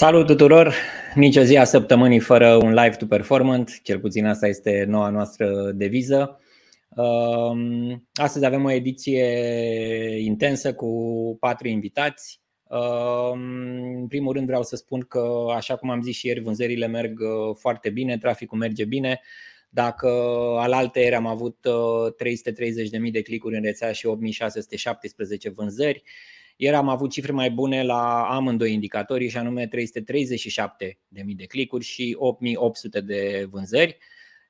Salut tuturor! Nici o zi a săptămânii fără un live to performant, cel puțin asta este noua noastră deviză. Um, astăzi avem o ediție intensă cu patru invitați. Um, în primul rând vreau să spun că, așa cum am zis și ieri, vânzările merg uh, foarte bine, traficul merge bine. Dacă alaltă ieri am avut 330.000 uh, de clicuri în rețea și 8617 vânzări, ieri am avut cifre mai bune la amândoi indicatorii și anume 337.000 de clicuri și 8.800 de vânzări.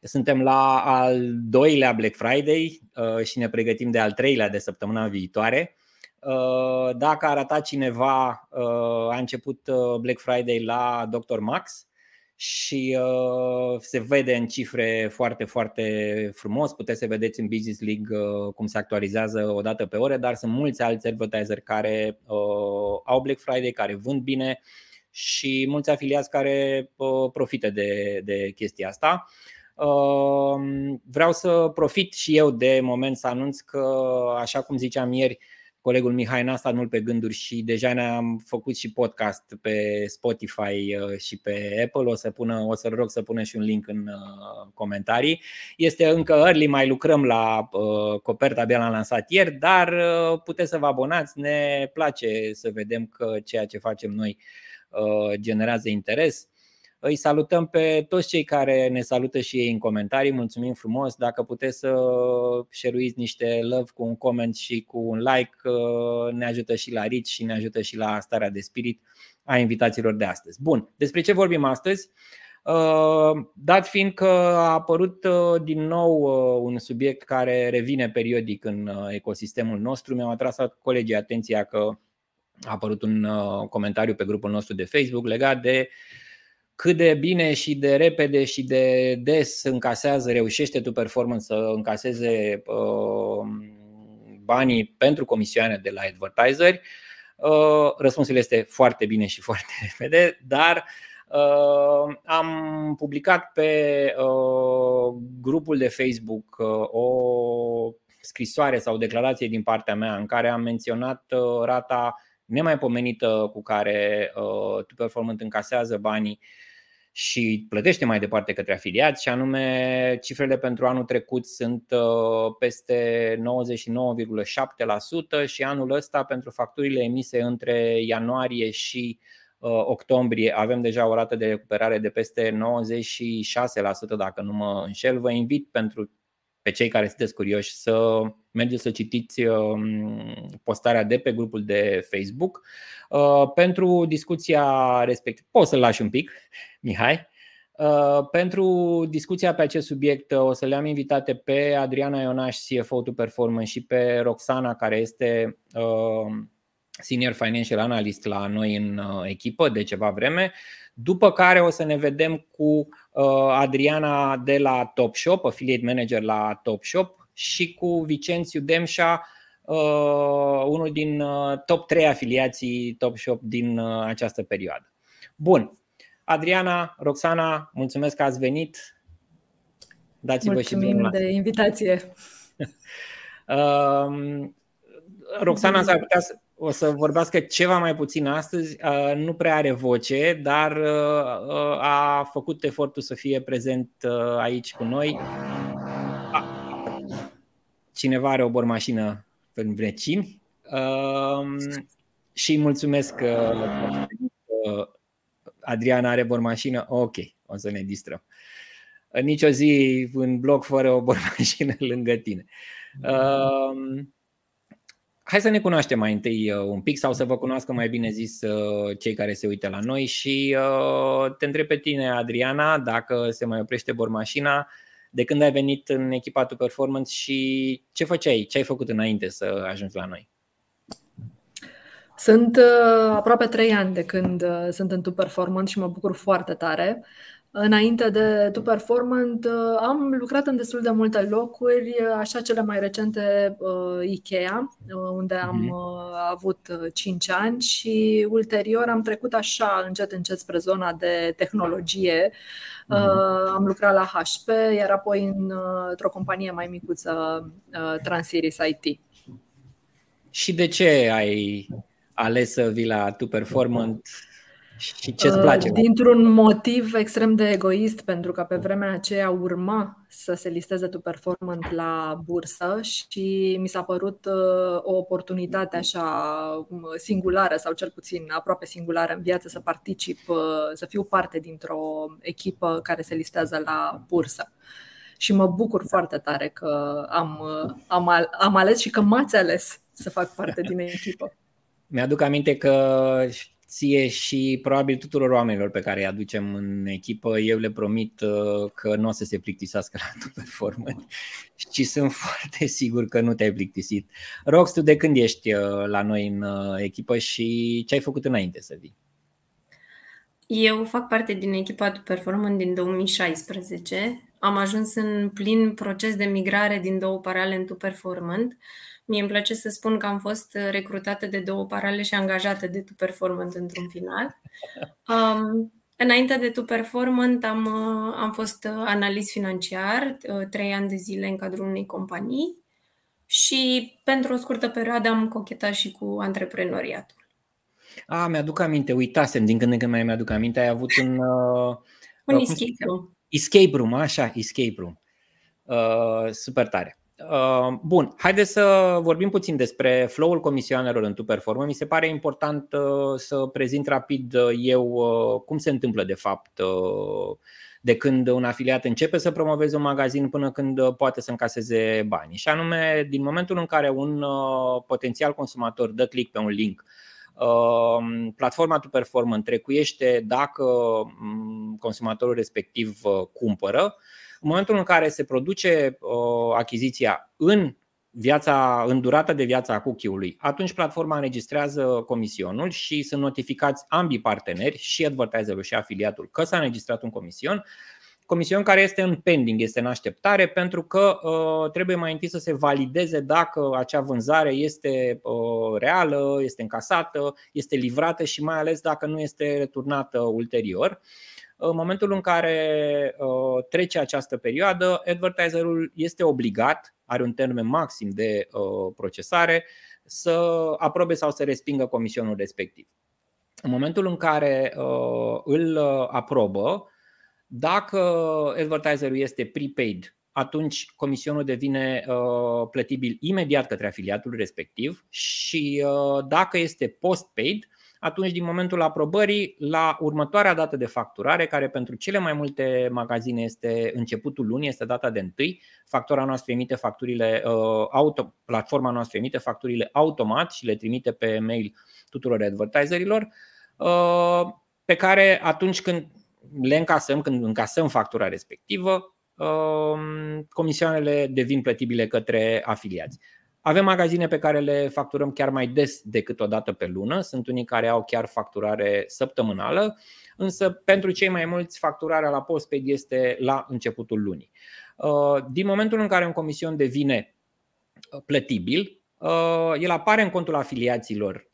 Suntem la al doilea Black Friday uh, și ne pregătim de al treilea de săptămâna viitoare. Uh, dacă a arătat cineva, uh, a început Black Friday la Dr. Max și se vede în cifre foarte, foarte frumos. Puteți să vedeți în Business League cum se actualizează o dată pe ore, dar sunt mulți alți advertiseri care au Black Friday, care vând bine și mulți afiliați care profită de, de chestia asta. Vreau să profit și eu de moment să anunț că, așa cum ziceam ieri, colegul Mihai n-a stat mult pe gânduri și deja ne-am făcut și podcast pe Spotify uh, și pe Apple. O să pună, o să rog să pună și un link în uh, comentarii. Este încă early, mai lucrăm la uh, coperta, abia l-am lansat ieri, dar puteți să vă abonați. Ne place să vedem că ceea ce facem noi generează interes. Îi salutăm pe toți cei care ne salută și ei în comentarii. Mulțumim frumos. Dacă puteți să share niște love cu un comment și cu un like, uh, ne ajută și la rit și ne ajută și la starea de spirit a invitațiilor de astăzi. Bun, despre ce vorbim astăzi? Uh, dat fiind că a apărut uh, din nou un subiect care revine periodic în ecosistemul nostru, mi-am atras colegii atenția că a apărut un comentariu pe grupul nostru de Facebook legat de cât de bine și de repede și de des încasează, reușește tu performance să încaseze uh, banii pentru comisioane de la advertiseri. Uh, răspunsul este foarte bine și foarte repede, dar uh, am publicat pe grupul de Facebook o scrisoare sau declarație din partea mea în care am menționat rata nemaipomenită cu care Tu Performant încasează banii și plătește mai departe către afiliați și anume cifrele pentru anul trecut sunt uh, peste 99,7% și anul ăsta pentru facturile emise între ianuarie și uh, octombrie avem deja o rată de recuperare de peste 96% dacă nu mă înșel. Vă invit pentru pe cei care sunteți curioși să mergeți să citiți um, postarea de pe grupul de Facebook. Uh, pentru discuția respectivă, poți să-l lași un pic, Mihai. Uh, pentru discuția pe acest subiect o să le-am invitate pe Adriana Ionaș, CFO to Performance și pe Roxana, care este uh, Senior Financial Analyst la noi în echipă de ceva vreme. După care o să ne vedem cu Adriana de la Top Shop, affiliate manager la Top Shop și cu Vicențiu Demșa, uh, unul din uh, top 3 afiliații Top Shop din uh, această perioadă. Bun. Adriana, Roxana, mulțumesc că ați venit. Dați-vă Mulțumim și de invitație. Roxana s-ar putea să, o să vorbească ceva mai puțin astăzi, nu prea are voce, dar a făcut efortul să fie prezent aici cu noi cineva are o bormașină în vecini uh, și mulțumesc că uh, Adriana are bormașină. Ok, o să ne distrăm. Nici o zi în bloc fără o bormașină lângă tine. Uh, hai să ne cunoaștem mai întâi uh, un pic sau să vă cunoască mai bine zis uh, cei care se uită la noi și uh, te întreb pe tine, Adriana, dacă se mai oprește bormașina, de când ai venit în echipa tu performance și ce făceai, ce ai făcut înainte să ajungi la noi? Sunt uh, aproape trei ani de când uh, sunt în Tu Performance și mă bucur foarte tare. Înainte de Tu Performant uh, am lucrat în destul de multe locuri, așa cele mai recente Ikea, unde am mhm. avut 5 ani și ulterior am trecut așa încet încet spre zona de tehnologie. Uh-huh. Am lucrat la HP, iar apoi într-o companie mai micuță, Transiris IT. Și de ce ai ales să vii la Tu Performant Și ce îți place? Uh, dintr-un motiv extrem de egoist, pentru că pe vremea aceea urma să se listeze tu performant la bursă și mi s-a părut uh, o oportunitate așa um, singulară sau cel puțin aproape singulară în viață să particip, uh, să fiu parte dintr-o echipă care se listează la bursă. Și mă bucur foarte tare că am, am, am ales și că m-ați ales să fac parte din echipă. Mi-aduc aminte că ție și probabil tuturor oamenilor pe care îi aducem în echipă, eu le promit uh, că nu o să se plictisească la tu performance și sunt foarte sigur că nu te-ai plictisit. Rox, tu de când ești uh, la noi în uh, echipă și ce ai făcut înainte să vii? Eu fac parte din echipa Tu Performance din 2016. Am ajuns în plin proces de migrare din două parale în Tu Performance Mie îmi place să spun că am fost uh, recrutată de două parale și angajată de Tu Performant într-un final. Um, înainte de Tu Performant am, uh, am fost uh, analist financiar, trei ani de zile în cadrul unei companii și pentru o scurtă perioadă am cochetat și cu antreprenoriatul. A, mi-aduc aminte, uitasem, din când în când mai mi-aduc aminte, ai avut un... Uh, un escape room. Escape room, așa, escape room. Uh, super tare. Uh, bun, haideți să vorbim puțin despre flow-ul comisioanelor în Tu Performă. Mi se pare important uh, să prezint rapid uh, eu cum se întâmplă de fapt de când un afiliat începe să promoveze un magazin până când poate să încaseze bani. Și anume, din momentul în care un potențial consumator dă click pe un link, platforma Tu Performă întrecuiește dacă mm, consumatorul respectiv cumpără, în momentul în care se produce uh, achiziția în viața, în durata de viață a cookie-ului, atunci platforma înregistrează comisionul și sunt notificați ambii parteneri, și advertiserul și afiliatul, că s-a înregistrat un comision, comision care este în pending, este în așteptare, pentru că uh, trebuie mai întâi să se valideze dacă acea vânzare este uh, reală, este încasată, este livrată și mai ales dacă nu este returnată ulterior. Uh, în momentul în care uh, trece această perioadă, advertiserul este obligat, are un termen maxim de uh, procesare, să aprobe sau să respingă comisionul respectiv. În momentul în care uh, îl aprobă, dacă advertiserul este prepaid, atunci comisionul devine plătibil imediat către afiliatul respectiv și dacă este postpaid, atunci din momentul aprobării la următoarea dată de facturare, care pentru cele mai multe magazine este începutul lunii, este data de 1, factura noastră emite facturile uh, auto, platforma noastră emite facturile automat și le trimite pe mail tuturor advertiserilor, uh, pe care atunci când le încasăm, când încasăm factura respectivă, uh, comisioanele devin plătibile către afiliați. Avem magazine pe care le facturăm chiar mai des decât o dată pe lună, sunt unii care au chiar facturare săptămânală, însă pentru cei mai mulți facturarea la postpaid este la începutul lunii. Uh, din momentul în care un comision devine uh, plătibil, uh, el apare în contul afiliaților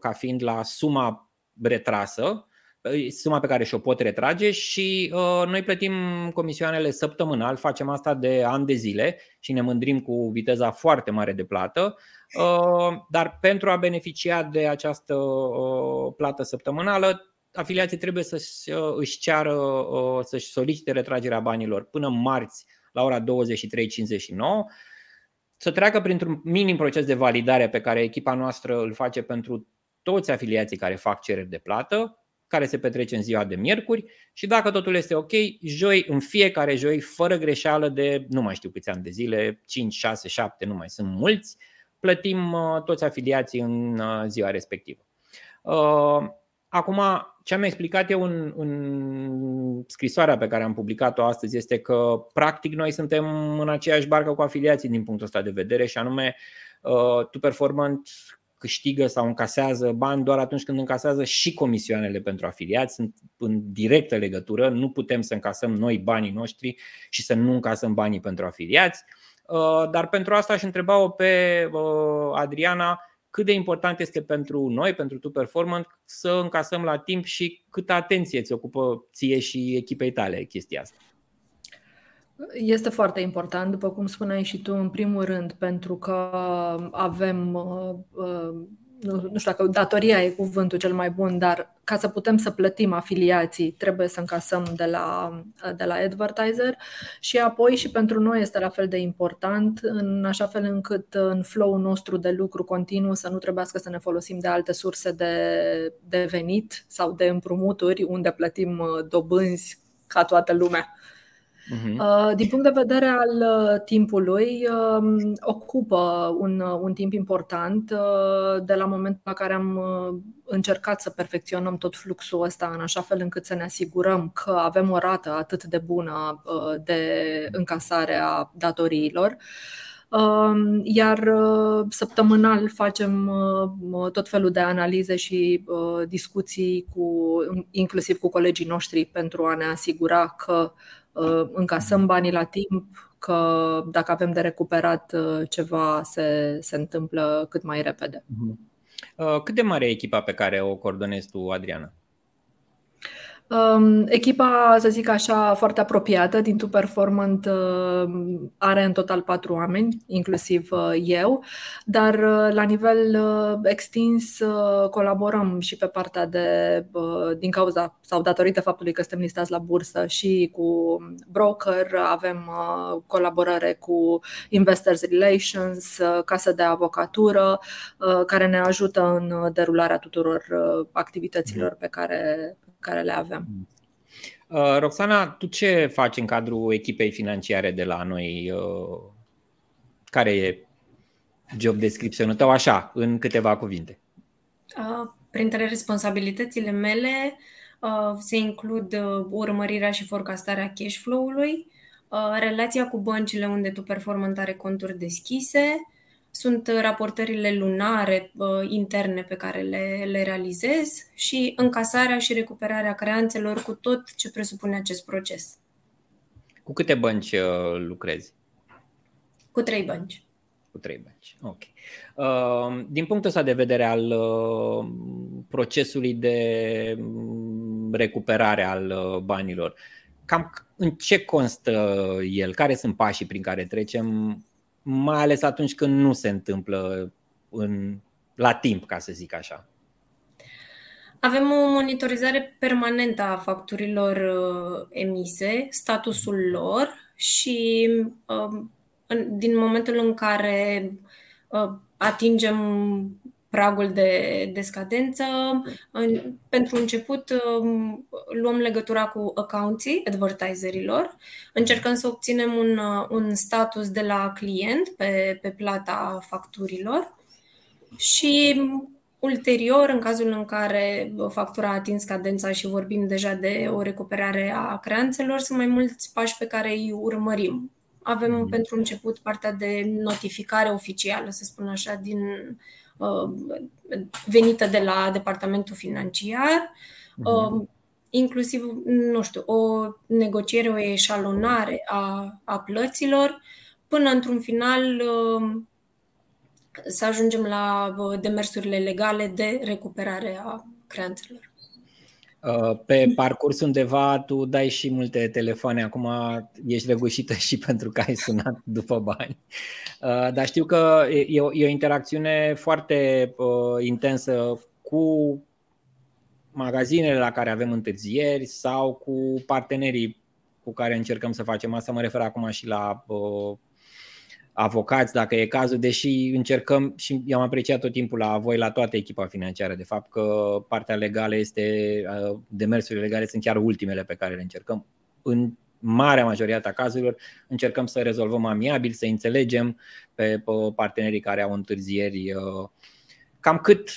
ca fiind la suma retrasă suma pe care și-o pot retrage și uh, noi plătim comisioanele săptămânal, facem asta de ani de zile și ne mândrim cu viteza foarte mare de plată, uh, dar pentru a beneficia de această uh, plată săptămânală, afiliații trebuie să uh, își ceară, uh, să-și solicite retragerea banilor până marți la ora 23.59 să treacă printr-un minim proces de validare pe care echipa noastră îl face pentru toți afiliații care fac cereri de plată care se petrece în ziua de miercuri și dacă totul este ok, joi, în fiecare joi, fără greșeală de nu mai știu câți ani de zile, 5, 6, 7, nu mai sunt mulți, plătim uh, toți afiliații în uh, ziua respectivă. Uh, acum, ce am explicat eu în, în scrisoarea pe care am publicat-o astăzi este că, practic, noi suntem în aceeași barcă cu afiliații din punctul ăsta de vedere și anume, Tu Performant câștigă sau încasează bani doar atunci când încasează și comisioanele pentru afiliați. Sunt în directă legătură, nu putem să încasăm noi banii noștri și să nu încasăm banii pentru afiliați. Uh, dar pentru asta aș întreba-o pe uh, Adriana cât de important este pentru noi, pentru Tu Performant, să încasăm la timp și câtă atenție ți ocupă ție și echipei tale chestia asta. Este foarte important, după cum spuneai și tu, în primul rând, pentru că avem uh, uh, nu, nu știu dacă datoria e cuvântul cel mai bun, dar ca să putem să plătim afiliații, trebuie să încasăm de la, de la advertiser și apoi și pentru noi este la fel de important, în așa fel încât în flow-ul nostru de lucru continuu să nu trebuiască să ne folosim de alte surse de, de venit sau de împrumuturi unde plătim uh, dobânzi ca toată lumea. Uh-huh. Din punct de vedere al uh, timpului, um, ocupă un, uh, un timp important uh, de la momentul la care am încercat să perfecționăm tot fluxul ăsta în așa fel încât să ne asigurăm că avem o rată atât de bună de încasare a datoriilor. Um, iar săptămânal facem tot felul de analize și discuții cu, inclusiv cu colegii noștri pentru a ne asigura că Uh, încasăm banii la timp, că dacă avem de recuperat uh, ceva se, se întâmplă cât mai repede. Mhm. Uh, cât de mare e echipa pe care o coordonezi tu, Adriana? Um, echipa, să zic așa, foarte apropiată din Tu Performant uh, are în total patru oameni, inclusiv uh, eu, dar uh, la nivel extins colaborăm și pe partea de, din cauza sau datorită faptului că suntem listați la bursă și cu broker, avem colaborare cu Investors Relations, casă de avocatură, care ne ajută în derularea tuturor activităților pe care, care le avem. Uh, Roxana, tu ce faci în cadrul echipei financiare de la noi? Uh, care e job description-ul tău așa, în câteva cuvinte? Uh, printre responsabilitățile mele se includ urmărirea și forecastarea cash flow-ului, relația cu băncile unde tu performant are conturi deschise, sunt uh, raportările lunare uh, interne pe care le, le realizez și încasarea și recuperarea creanțelor cu tot ce presupune acest proces. Cu câte bănci uh, lucrezi? Cu trei bănci. Cu trei bănci, ok. Uh, din punctul ăsta de vedere al uh, procesului de mm, recuperare al uh, banilor, cam în ce constă el? Care sunt pașii prin care trecem mai ales atunci când nu se întâmplă în, la timp, ca să zic așa. Avem o monitorizare permanentă a facturilor uh, emise, statusul lor și uh, în, din momentul în care uh, atingem pragul de, de scadență. În, pentru început um, luăm legătura cu accounții advertiserilor, încercăm să obținem un, uh, un status de la client pe, pe plata facturilor și ulterior, în cazul în care factura a atins cadența și vorbim deja de o recuperare a creanțelor, sunt mai mulți pași pe care îi urmărim. Avem mm. pentru început partea de notificare oficială, să spun așa, din Uh, venită de la departamentul financiar, uh-huh. inclusiv, nu știu, o negociere, o eșalonare a, a plăților, până într-un final uh, să ajungem la uh, demersurile legale de recuperare a creanțelor. Uh, pe parcurs undeva tu dai și multe telefoane, acum ești răgușită și pentru că ai sunat după bani. Uh, dar știu că e o, e o interacțiune foarte uh, intensă cu magazinele la care avem întârzieri sau cu partenerii cu care încercăm să facem asta. Mă refer acum și la avocați, dacă e cazul, deși încercăm și i-am apreciat tot timpul la voi, la toată echipa financiară, de fapt că partea legală este, uh, demersurile legale sunt chiar ultimele pe care le încercăm. În marea majoritate a cazurilor încercăm să rezolvăm amiabil, să înțelegem pe partenerii care au întârzieri. Uh, cam cât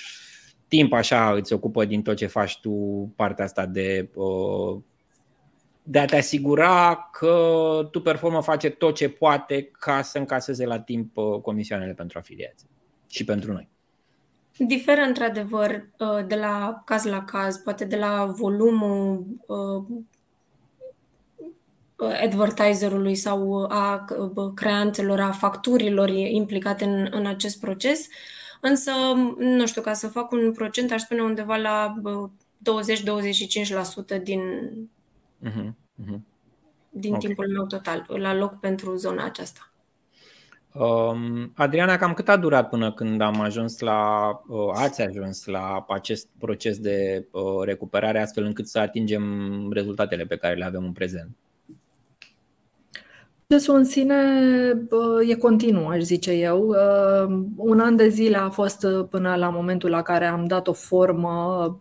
timp așa îți ocupă din tot ce faci tu partea asta de uh, de a te asigura că tu performă face tot ce poate ca să încaseze la timp uh, comisioanele pentru afiliați și pentru noi. Diferă într-adevăr uh, de la caz la caz, poate de la volumul uh, advertiserului sau a creanțelor, a facturilor implicate în, în acest proces. Însă, nu știu, ca să fac un procent, aș spune undeva la 20-25% din Uh-huh. Uh-huh. Din okay. timpul meu total, la loc pentru zona aceasta. Um, Adriana, cam cât a durat până când am ajuns la, uh, ați ajuns la acest proces de uh, recuperare astfel încât să atingem rezultatele pe care le avem în prezent? Procesul în sine e continuu, aș zice eu. Un an de zile a fost până la momentul la care am dat o formă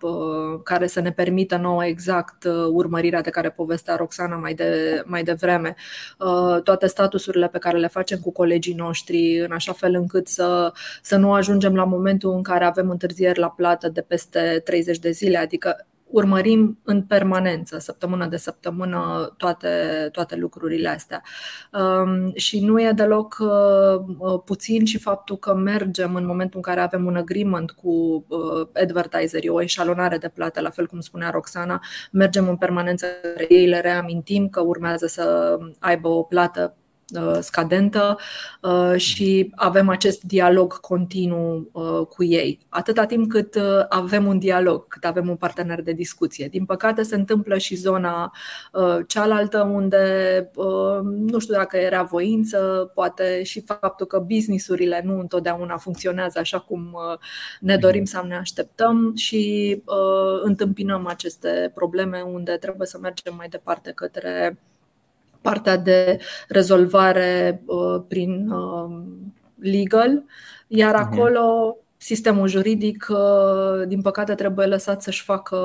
care să ne permită nouă exact urmărirea de care povestea Roxana mai, de, mai devreme. Toate statusurile pe care le facem cu colegii noștri, în așa fel încât să, să nu ajungem la momentul în care avem întârzieri la plată de peste 30 de zile, adică urmărim în permanență, săptămână de săptămână, toate, toate lucrurile astea. Um, și nu e deloc uh, uh, puțin și faptul că mergem în momentul în care avem un agreement cu uh, advertiserii, o eșalonare de plată, la fel cum spunea Roxana, mergem în permanență, ei le reamintim că urmează să aibă o plată Uh, scadentă uh, și avem acest dialog continuu uh, cu ei. Atâta timp cât avem un dialog, cât avem un partener de discuție. Din păcate se întâmplă și zona cealaltă unde nu știu dacă era voință, poate și faptul că businessurile nu întotdeauna funcționează așa cum ne dorim sau ne așteptăm și întâmpinăm aceste probleme unde trebuie să mergem mai departe către partea de rezolvare uh, prin uh, legal, iar mhm. acolo sistemul juridic, uh, din păcate, trebuie lăsat să-și facă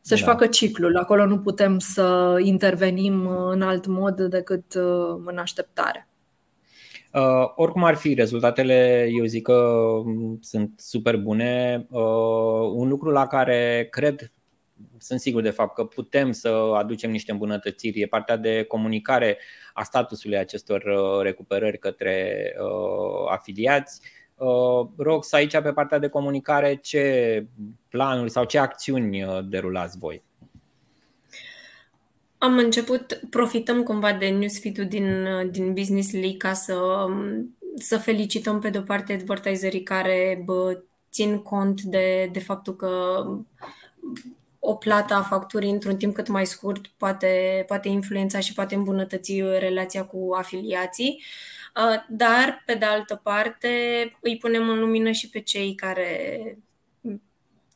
să-și da. facă ciclul. Acolo nu putem să intervenim în alt mod decât în așteptare. Uh, oricum ar fi, rezultatele eu zic că sunt super bune. Uh, un lucru la care cred sunt sigur de fapt că putem să aducem niște îmbunătățiri. E partea de comunicare a statusului acestor uh, recuperări către uh, afiliați. Uh, Rox, aici pe partea de comunicare, ce planuri sau ce acțiuni derulați voi? Am început, profităm cumva de newsfeed-ul din, din Business League ca să, um, să felicităm pe de-o parte advertiserii care bă, țin cont de, de faptul că o plată a facturii într-un timp cât mai scurt poate, poate influența și poate îmbunătăți relația cu afiliații, uh, dar, pe de altă parte, îi punem în lumină și pe cei care,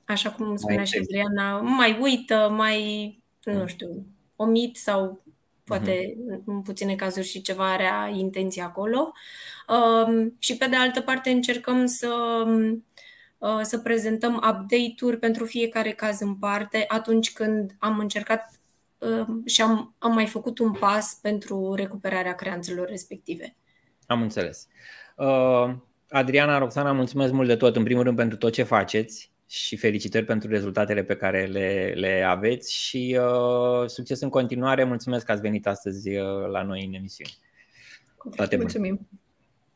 așa cum spunea și Adriana, mai uită, mai, nu mm. știu, omit sau poate mm-hmm. în puține cazuri și ceva are intenție acolo. Um, și pe de altă parte încercăm să Uh, să prezentăm update-uri pentru fiecare caz în parte atunci când am încercat uh, și am, am mai făcut un pas pentru recuperarea creanțelor respective. Am înțeles. Uh, Adriana, Roxana, mulțumesc mult de tot, în primul rând pentru tot ce faceți și felicitări pentru rezultatele pe care le, le aveți și uh, succes în continuare. Mulțumesc că ați venit astăzi la noi în emisiune. Toate Mulțumim.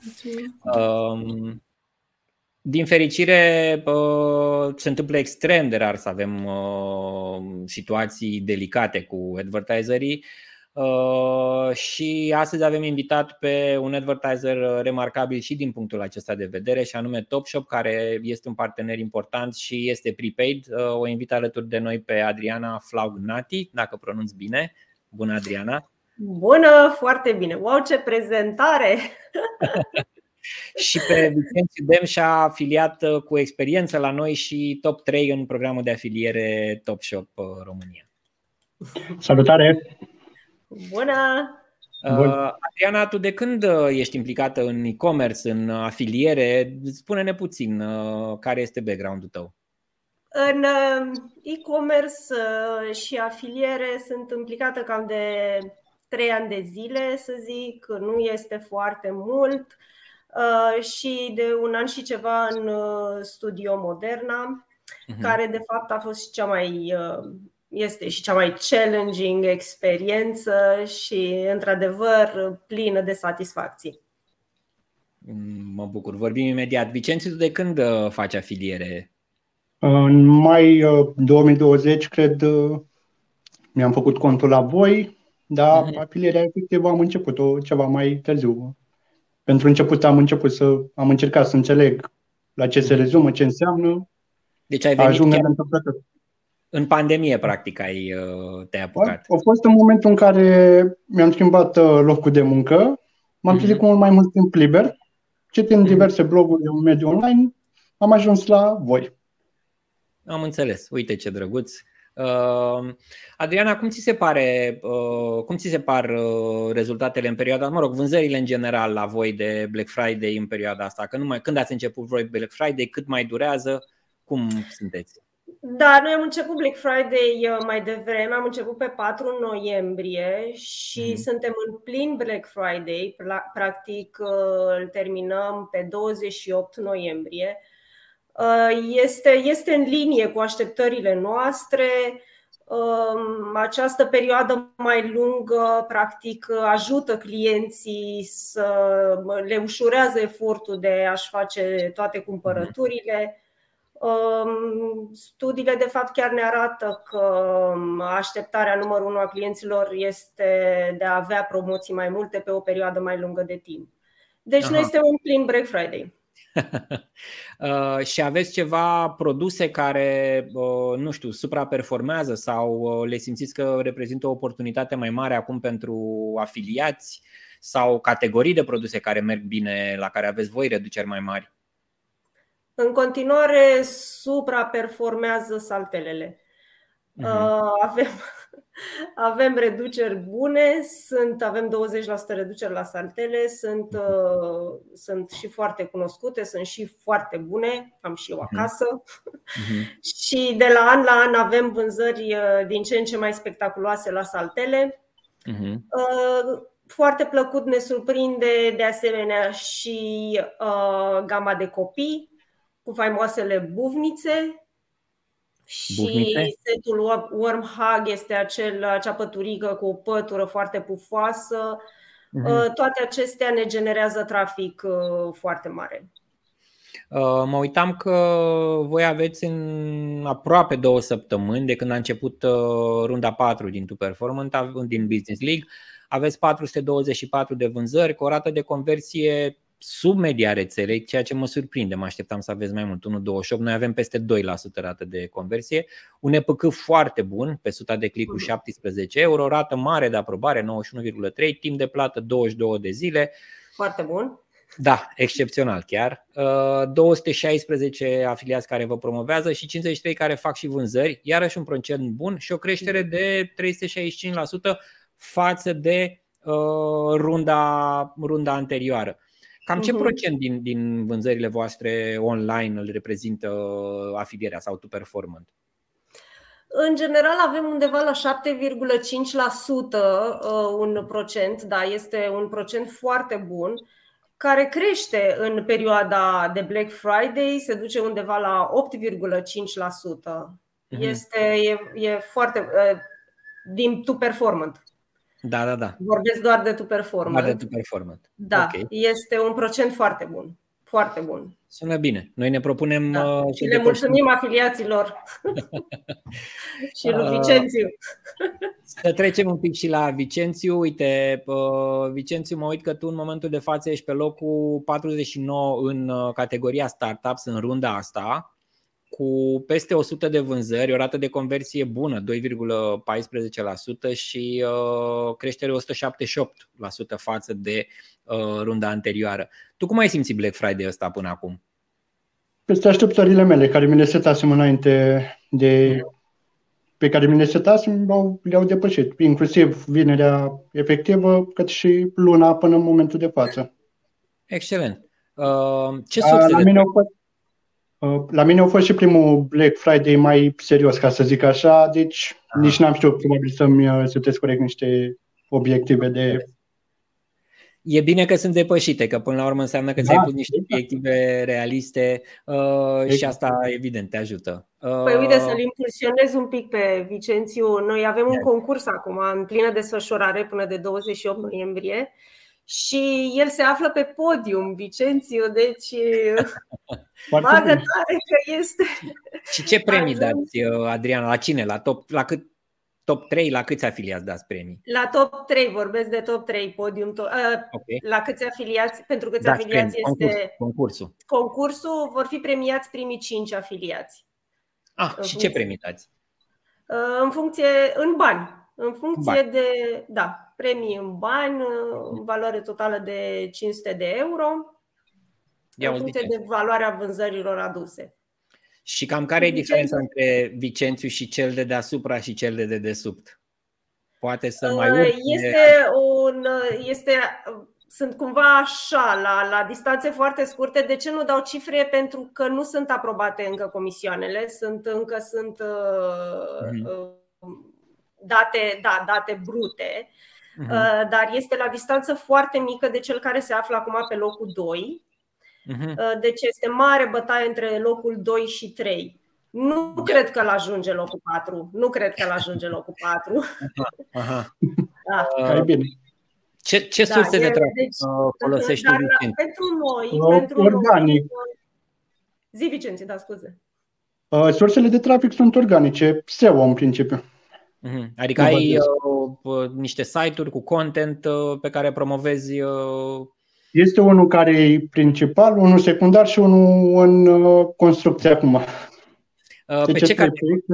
Mulțumim. Uh, din fericire, se întâmplă extrem de rar să avem situații delicate cu advertiserii și astăzi avem invitat pe un advertiser remarcabil și din punctul acesta de vedere și anume Topshop, care este un partener important și este prepaid. O invit alături de noi pe Adriana Flaugnati, dacă pronunț bine. Bună, Adriana! Bună, foarte bine! Wow, ce prezentare! și pe Vicențiu Dem și-a afiliat uh, cu experiență la noi și top 3 în programul de afiliere Top Shop uh, România. Salutare! Bună! Uh, Adriana, tu de când ești implicată în e-commerce, în afiliere? Spune-ne puțin care este background-ul tău. În e-commerce și afiliere sunt implicată cam de trei ani de zile, să zic, nu este foarte mult. Uh, și de un an și ceva în uh, Studio Moderna, uh-huh. care de fapt a fost și cea mai uh, este și cea mai challenging experiență și într-adevăr plină de satisfacții. Mm, mă bucur. Vorbim imediat. Vicențiu, de când faci afiliere? În mai 2020, cred, mi-am făcut contul la voi, dar uh-huh. afilierea efectiv am început-o ceva mai târziu, pentru început am început să am încercat să înțeleg la ce se rezumă, ce înseamnă. Deci ai venit chiar în pandemie, practic, ai uh, te-ai apucat. A fost în momentul în care mi-am schimbat uh, locul de muncă M-am trezit cu mult mai mult timp liber, citind diverse bloguri în mediul online, am ajuns la voi. Am înțeles. Uite ce drăguț. Uh, Adriana, cum ți se pare, uh, cum ți se par uh, rezultatele în perioada, mă rog, vânzările în general la voi de Black Friday în perioada asta? Că numai, când ați început voi Black Friday, cât mai durează, cum sunteți? Da, noi am început Black Friday mai devreme, am început pe 4 noiembrie și mm-hmm. suntem în plin Black Friday, practic îl terminăm pe 28 noiembrie. Este, este în linie cu așteptările noastre. Această perioadă mai lungă, practic, ajută clienții să le ușurează efortul de a-și face toate cumpărăturile. Studiile, de fapt, chiar ne arată că așteptarea numărul unu a clienților este de a avea promoții mai multe pe o perioadă mai lungă de timp. Deci, Aha. noi suntem în plin Black Friday. Uh, și aveți ceva produse care, uh, nu știu, supraperformează sau uh, le simțiți că reprezintă o oportunitate mai mare acum pentru afiliați sau categorii de produse care merg bine, la care aveți voi reduceri mai mari? În continuare, supraperformează saltelele. Uh-huh. Avem, avem reduceri bune, sunt, avem 20% reduceri la saltele, sunt, uh, sunt și foarte cunoscute, sunt și foarte bune, am și eu mhm. acasă. Uh-huh. și de la an la an avem vânzări uh, din ce în ce mai spectaculoase la saltele. Uh-huh. Uh, foarte plăcut ne surprinde de asemenea și uh, gama de copii cu faimoasele buvnițe și setul Worm Hug este acel, acea păturică cu o pătură foarte pufoasă. Uh-huh. Toate acestea ne generează trafic uh, foarte mare. Uh, mă uitam că voi aveți în aproape două săptămâni de când a început uh, runda 4 din Tu Performance, din Business League. Aveți 424 de vânzări cu o rată de conversie sub media rețelei, ceea ce mă surprinde. Mă așteptam să aveți mai mult, 1,28. Noi avem peste 2% rată de conversie. Un EPC foarte bun, pe 100 de clicuri 17 euro, rată mare de aprobare 91,3, timp de plată 22 de zile. Foarte bun. Da, excepțional chiar. 216 uh, afiliați care vă promovează și 53 care fac și vânzări, iarăși un procent bun și o creștere de 365% față de uh, runda, runda anterioară. Cam ce uh-huh. procent din, din vânzările voastre online îl reprezintă afilierea sau tu performant? În general avem undeva la 7,5% uh, un procent, da, este un procent foarte bun, care crește în perioada de Black Friday, se duce undeva la 8,5%. Uh-huh. Mhm. Este e, e foarte uh, din tu performant. Da, da, da. Vorbesc doar de tu performant. Doar de tu performant. Da, okay. este un procent foarte bun. Foarte bun. Sună bine. Noi ne propunem. Da. Uh, și le mulțumim afiliaților și lui uh, Vicențiu. Să trecem un pic și la Vicențiu. Uite, uh, Vicențiu, mă uit că tu în momentul de față ești pe locul 49 în uh, categoria startups în runda asta cu peste 100 de vânzări, o rată de conversie bună, 2,14% și uh, creștere 178% față de uh, runda anterioară. Tu cum ai simțit Black Friday ăsta până acum? Peste așteptările mele, care mi le setasem înainte de pe care mi le setasem, le-au depășit, inclusiv vinerea efectivă, cât și luna până în momentul de față. Excelent. Uh, ce surse la de... mine au fost Uh, la mine a fost și primul Black Friday mai serios, ca să zic așa, deci Aha. nici n-am știut probabil să-mi uh, setez corect niște obiective de... E bine că sunt depășite, că până la urmă înseamnă că da, ți-ai pus niște exact. obiective realiste uh, exact. și asta evident te ajută. Uh, păi uite să-l impulsionez un pic pe Vicențiu. Noi avem un concurs acum în plină desfășurare până de 28 noiembrie și el se află pe podium, Vicențiu, deci bagă tare că este. Și ce premii dați, uh, Adriana? La cine? La top, la cât, top 3? La câți afiliați dați premii? La top 3, vorbesc de top 3, podium. To- uh, okay. La câți afiliați, pentru câți dați afiliați premii. este concursul. Concursul vor fi premiați primii 5 afiliați. Ah, și ce premii dați? Uh, în funcție, în bani În funcție bani. de, da, premii în bani, în valoare totală de 500 de euro, Ia în funcție de valoarea vânzărilor aduse. Și cam care e diferența între Vicențiu și cel de deasupra și cel de dedesubt? Poate să mai urce? Este un, este, sunt cumva așa, la, la distanțe foarte scurte. De ce nu dau cifre? Pentru că nu sunt aprobate încă comisioanele, sunt încă sunt mm-hmm. Date, da, date brute, mm-hmm. dar este la distanță foarte mică de cel care se află acum pe locul 2 Uh-huh. Deci este mare bătaie între locul 2 și 3. Nu da. cred că l ajunge locul 4. Nu cred că l ajunge locul 4. Aha. Da. Uh, bine. Ce, ce da, surse de trafic deci, folosești dar, Vicent? Pentru noi, uh, pentru organic. Noi, zi Vicenți, da, scuze. Uh, sursele de trafic sunt organice, SEO în principiu. Uh-huh. Adică ai uh, niște site-uri cu content uh, pe care promovezi uh, este unul care e principal, unul secundar și unul în uh, construcție acum. Uh, pe, ce categorii,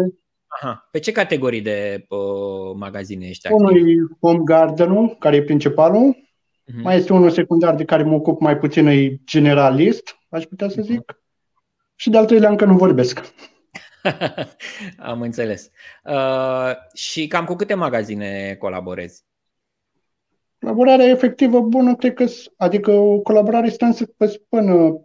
Aha. pe ce categorii de uh, magazine ești activ? Unul e Home Garden-ul, care e principalul. Uh-huh. Mai este unul secundar de care mă ocup mai puțin, e generalist, aș putea să zic. Uh-huh. Și de al treilea încă nu vorbesc. Am înțeles. Uh, și cam cu câte magazine colaborezi? Colaborarea efectivă bună, cred că, adică o colaborare strânsă până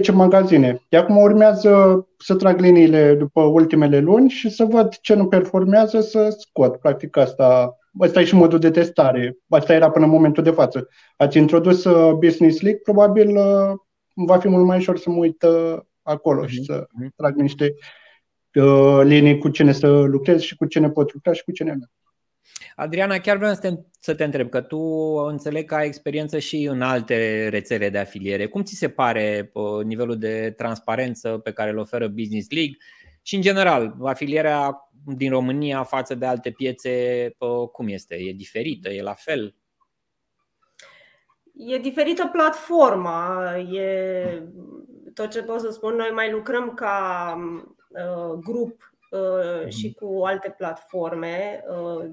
5-10 magazine. De acum urmează să trag liniile după ultimele luni și să văd ce nu performează să scot. Practic asta, asta e și modul de testare. Asta era până în momentul de față. Ați introdus uh, Business League, probabil uh, va fi mult mai ușor să mă uit uh, acolo mm-hmm. și să mhm. trag niște uh, linii cu cine să lucrez și cu cine pot lucra și cu cine nu. Adriana, chiar vreau să te, să te întreb, că tu înțeleg că ai experiență și în alte rețele de afiliere. Cum ți se pare nivelul de transparență pe care îl oferă Business League și, în general, afilierea din România față de alte piețe, cum este? E diferită? E la fel? E diferită platforma. E tot ce pot să spun. Noi mai lucrăm ca uh, grup uh, și mhm. cu alte platforme. Uh,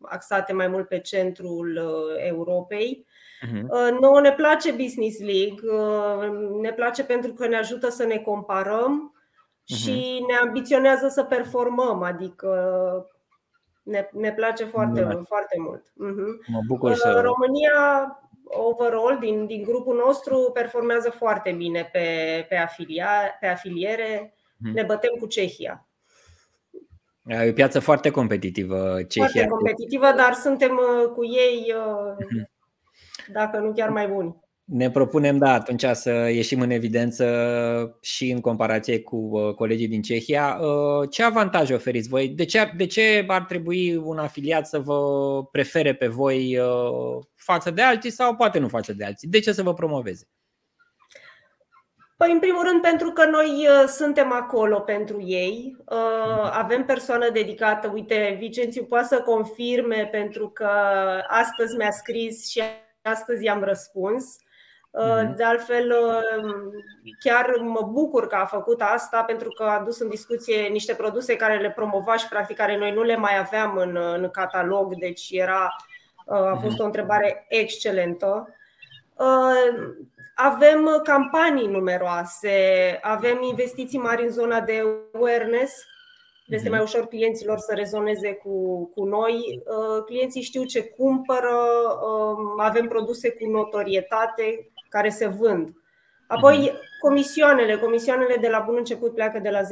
axate mai mult pe centrul uh, Europei. Uh-huh. Nouă ne place Business League, uh, ne place pentru că ne ajută să ne comparăm uh-huh. și ne ambiționează să performăm, adică ne, ne place foarte, da. foarte mult. Uh-huh. Mă bucur să... România, overall, din, din grupul nostru, performează foarte bine pe, pe, afilia, pe afiliere. Uh-huh. Ne bătem cu Cehia. E o piață foarte competitivă, Cehia. Foarte competitivă, dar suntem uh, cu ei, uh, mhm. dacă nu chiar mai buni. Ne propunem, da, atunci să ieșim în evidență și în comparație cu uh, colegii din Cehia. Ce avantaje oferiți voi? De ce, de ce ar trebui un afiliat să vă prefere pe voi față de alții sau poate nu față de alții? De ce să vă promoveze? Păi, în primul rând, pentru că noi uh, suntem acolo pentru ei, uh, avem persoană dedicată. Uite, Vicențiu poate să confirme pentru că astăzi mi-a scris și astăzi i-am răspuns. Uh, mhm. De altfel, chiar mă bucur că a făcut asta pentru că a dus în discuție niște produse care le promova și practic care noi nu le mai aveam în, în catalog, deci era, a fost mhm. o întrebare excelentă. Avem uh, campanii numeroase, avem investiții mari în zona de awareness. Este mhm. mai ușor clienților să rezoneze cu, cu noi. Uh, clienții știu ce cumpără, um, avem produse cu notorietate care se vând. Apoi, mhm. comisioanele. Comisioanele de la bun început pleacă de la 10%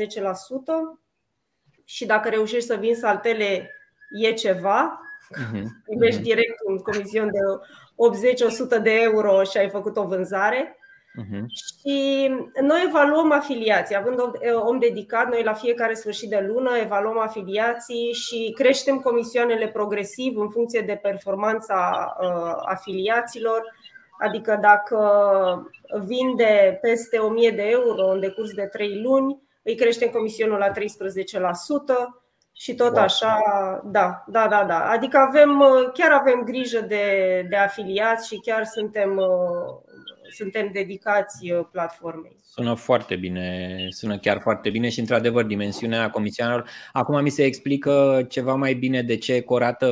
și dacă reușești să vinzi saltele, e ceva. Uh-huh. Primești direct un comision de 80-100 de euro și ai făcut o vânzare. Uh-huh. Și noi evaluăm afiliații, având om dedicat, noi la fiecare sfârșit de lună evaluăm afiliații și creștem comisioanele progresiv în funcție de performanța uh, afiliaților. Adică dacă vinde peste 1000 de euro în decurs de 3 luni, îi creștem comisionul la 13%. Și tot așa, da, da, da, da. Adică avem, chiar avem grijă de, de afiliați și chiar suntem, suntem dedicați platformei. Sună foarte bine, sună chiar foarte bine și într-adevăr dimensiunea comisioanelor. Acum mi se explică ceva mai bine de ce cu o rată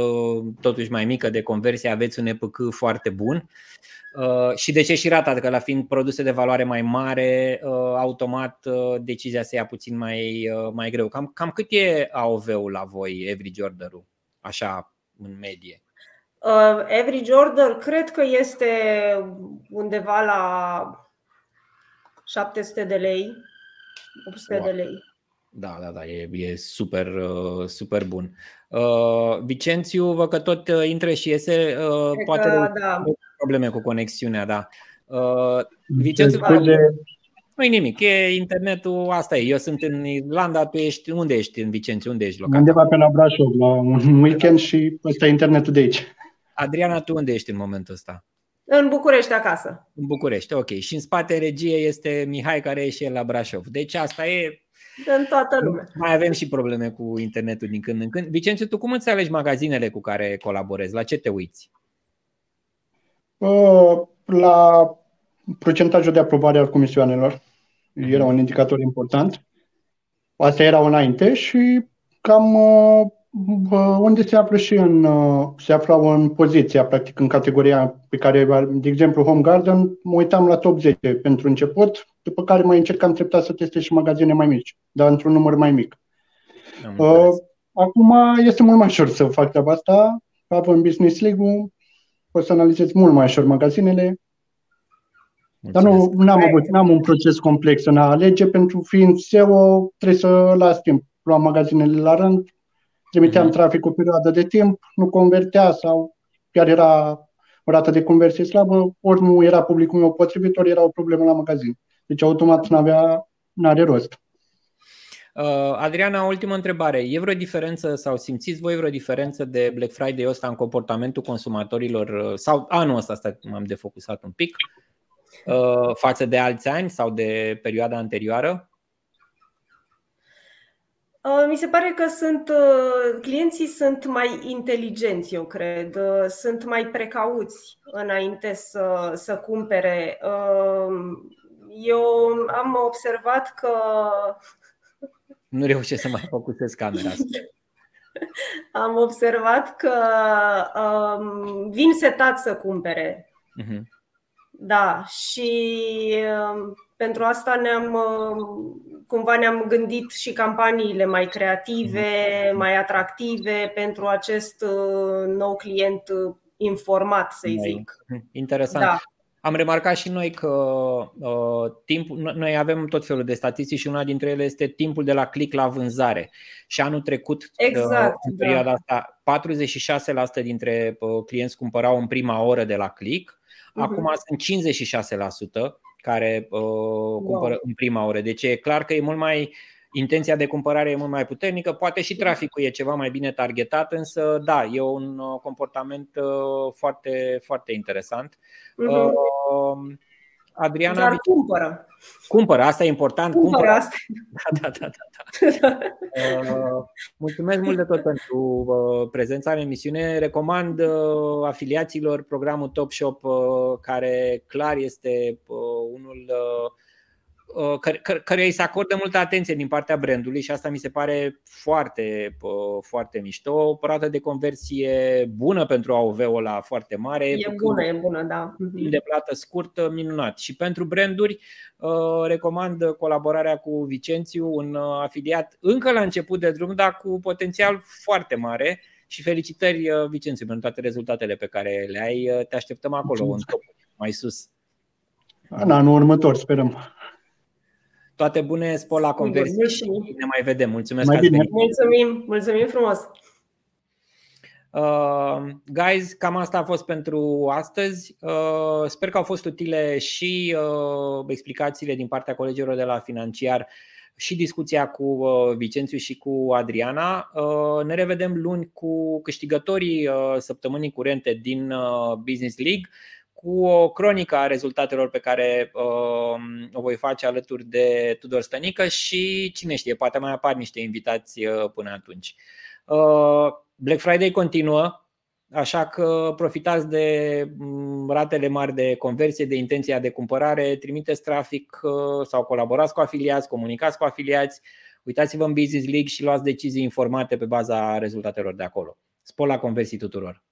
totuși mai mică de conversie aveți un EPC foarte bun Uh, și de ce și rata? Că la fiind produse de valoare mai mare, uh, automat uh, decizia se ia puțin mai, mai greu. Cam, cam cât e AOV-ul la voi, average order-ul, așa, în medie? Uh, average order cred că este undeva la 700 de lei, 800 wow. de lei. Da, da, da, e, e super, super bun. Uh, Vicențiu, văd că tot intră și iese, uh, poate că, da probleme cu conexiunea, da. Uh, Vicențu, nu nimic, e internetul, asta e. Eu sunt în Irlanda, tu ești, unde ești în Vicențiu, unde ești locat? Undeva pe la Brașov, la un weekend și ăsta e internetul de aici. Adriana, tu unde ești în momentul ăsta? În București, acasă. În București, ok. Și în spate regie este Mihai, care e și el la Brașov. Deci asta e... În toată lumea. Mai avem și probleme cu internetul din când în când. Vicențiu, tu cum înțelegi magazinele cu care colaborezi? La ce te uiți? Uh, la procentajul de aprobare al comisioanelor. Mhm. Era un indicator important. Asta era înainte și cam uh, uh, unde se află și în, se aflau în poziția, practic, în categoria pe care, de exemplu, Home Garden, mă uitam la top 10 pentru început, după care mai încercam treptat să testez și magazine mai mici, dar într-un număr mai mic. Acum este mult mai ușor să fac treaba asta. Avem Business League-ul, poți să analizezi mult mai ușor magazinele. Mulțumesc. Dar nu am avut, n-am un proces complex în a alege, pentru fiind SEO, trebuie să las timp. Luam magazinele la rând, trimiteam uh-huh. trafic o perioadă de timp, nu convertea sau chiar era o rată de conversie slabă, ori nu era publicul meu potrivit, ori era o problemă la magazin. Deci automat n-avea, n-are rost. Uh, Adriana, ultimă întrebare. E vreo diferență sau simțiți voi vreo diferență de Black Friday ăsta în comportamentul consumatorilor uh, sau anul ăsta, asta m-am defocusat un pic, uh, față de alți ani sau de perioada anterioară? Mi se pare că sunt clienții sunt mai inteligenți, eu cred, sunt mai precauți înainte să, să cumpere. Eu am observat că nu reușesc să mai focusez camera asta. Am observat că um, vin setat să cumpere. Uh-huh. Da, și um, pentru asta ne-am um, cumva ne-am gândit și campaniile mai creative, uh-huh. mai atractive pentru acest uh, nou client uh, informat, să-i zic. Interesant. Da. Am remarcat și noi că uh, timp, noi avem tot felul de statistici și una dintre ele este timpul de la click la vânzare. Și anul trecut, uh, exact, uh, în perioada da. asta, 46% dintre uh, clienți cumpărau în prima oră de la click, uh-huh. Acum sunt 56% care uh, cumpără wow. în prima oră. Deci e clar că e mult mai intenția de cumpărare e mult mai puternică, poate și traficul e ceva mai bine targetat, însă da, e un uh, comportament uh, foarte, foarte interesant. Uh-huh. Adriana. Dar cumpără. Cumpără, asta e important. Cumpără, cumpără. asta. Da, da, da. da, da. uh, mulțumesc mult de tot pentru uh, prezența în emisiune. Recomand uh, afiliaților programul Top Shop, uh, care clar este uh, unul uh, Uh, care îi se acordă multă atenție din partea brandului și asta mi se pare foarte, uh, foarte mișto. O rată de conversie bună pentru AOV-ul la foarte mare. E bună, e bună, da. De plată scurtă, minunat. Și pentru branduri uh, recomand colaborarea cu Vicențiu, un afiliat încă la început de drum, dar cu potențial foarte mare. Și felicitări, Vicențiu, pentru toate rezultatele pe care le ai. Te așteptăm acolo, în top, mai sus. În anul următor, sperăm. Toate bune, spor la conversie și ne mai vedem. Mulțumesc mai bine. Mulțumim, mulțumim frumos. Uh, guys, cam asta a fost pentru astăzi. Uh, sper că au fost utile și uh, explicațiile din partea colegilor de la financiar și discuția cu uh, Vicențiu și cu Adriana. Uh, ne revedem luni cu câștigătorii uh, săptămânii curente din Business League cu o cronică a rezultatelor pe care uh, o voi face alături de Tudor Stănică și cine știe, poate mai apar niște invitați uh, până atunci. Uh, Black Friday continuă, Așa că profitați de mm, ratele mari de conversie, de intenția de cumpărare, trimiteți trafic uh, sau colaborați cu afiliați, comunicați cu afiliați, uitați-vă în Business League și luați decizii informate pe baza rezultatelor de acolo. Spor la conversii tuturor!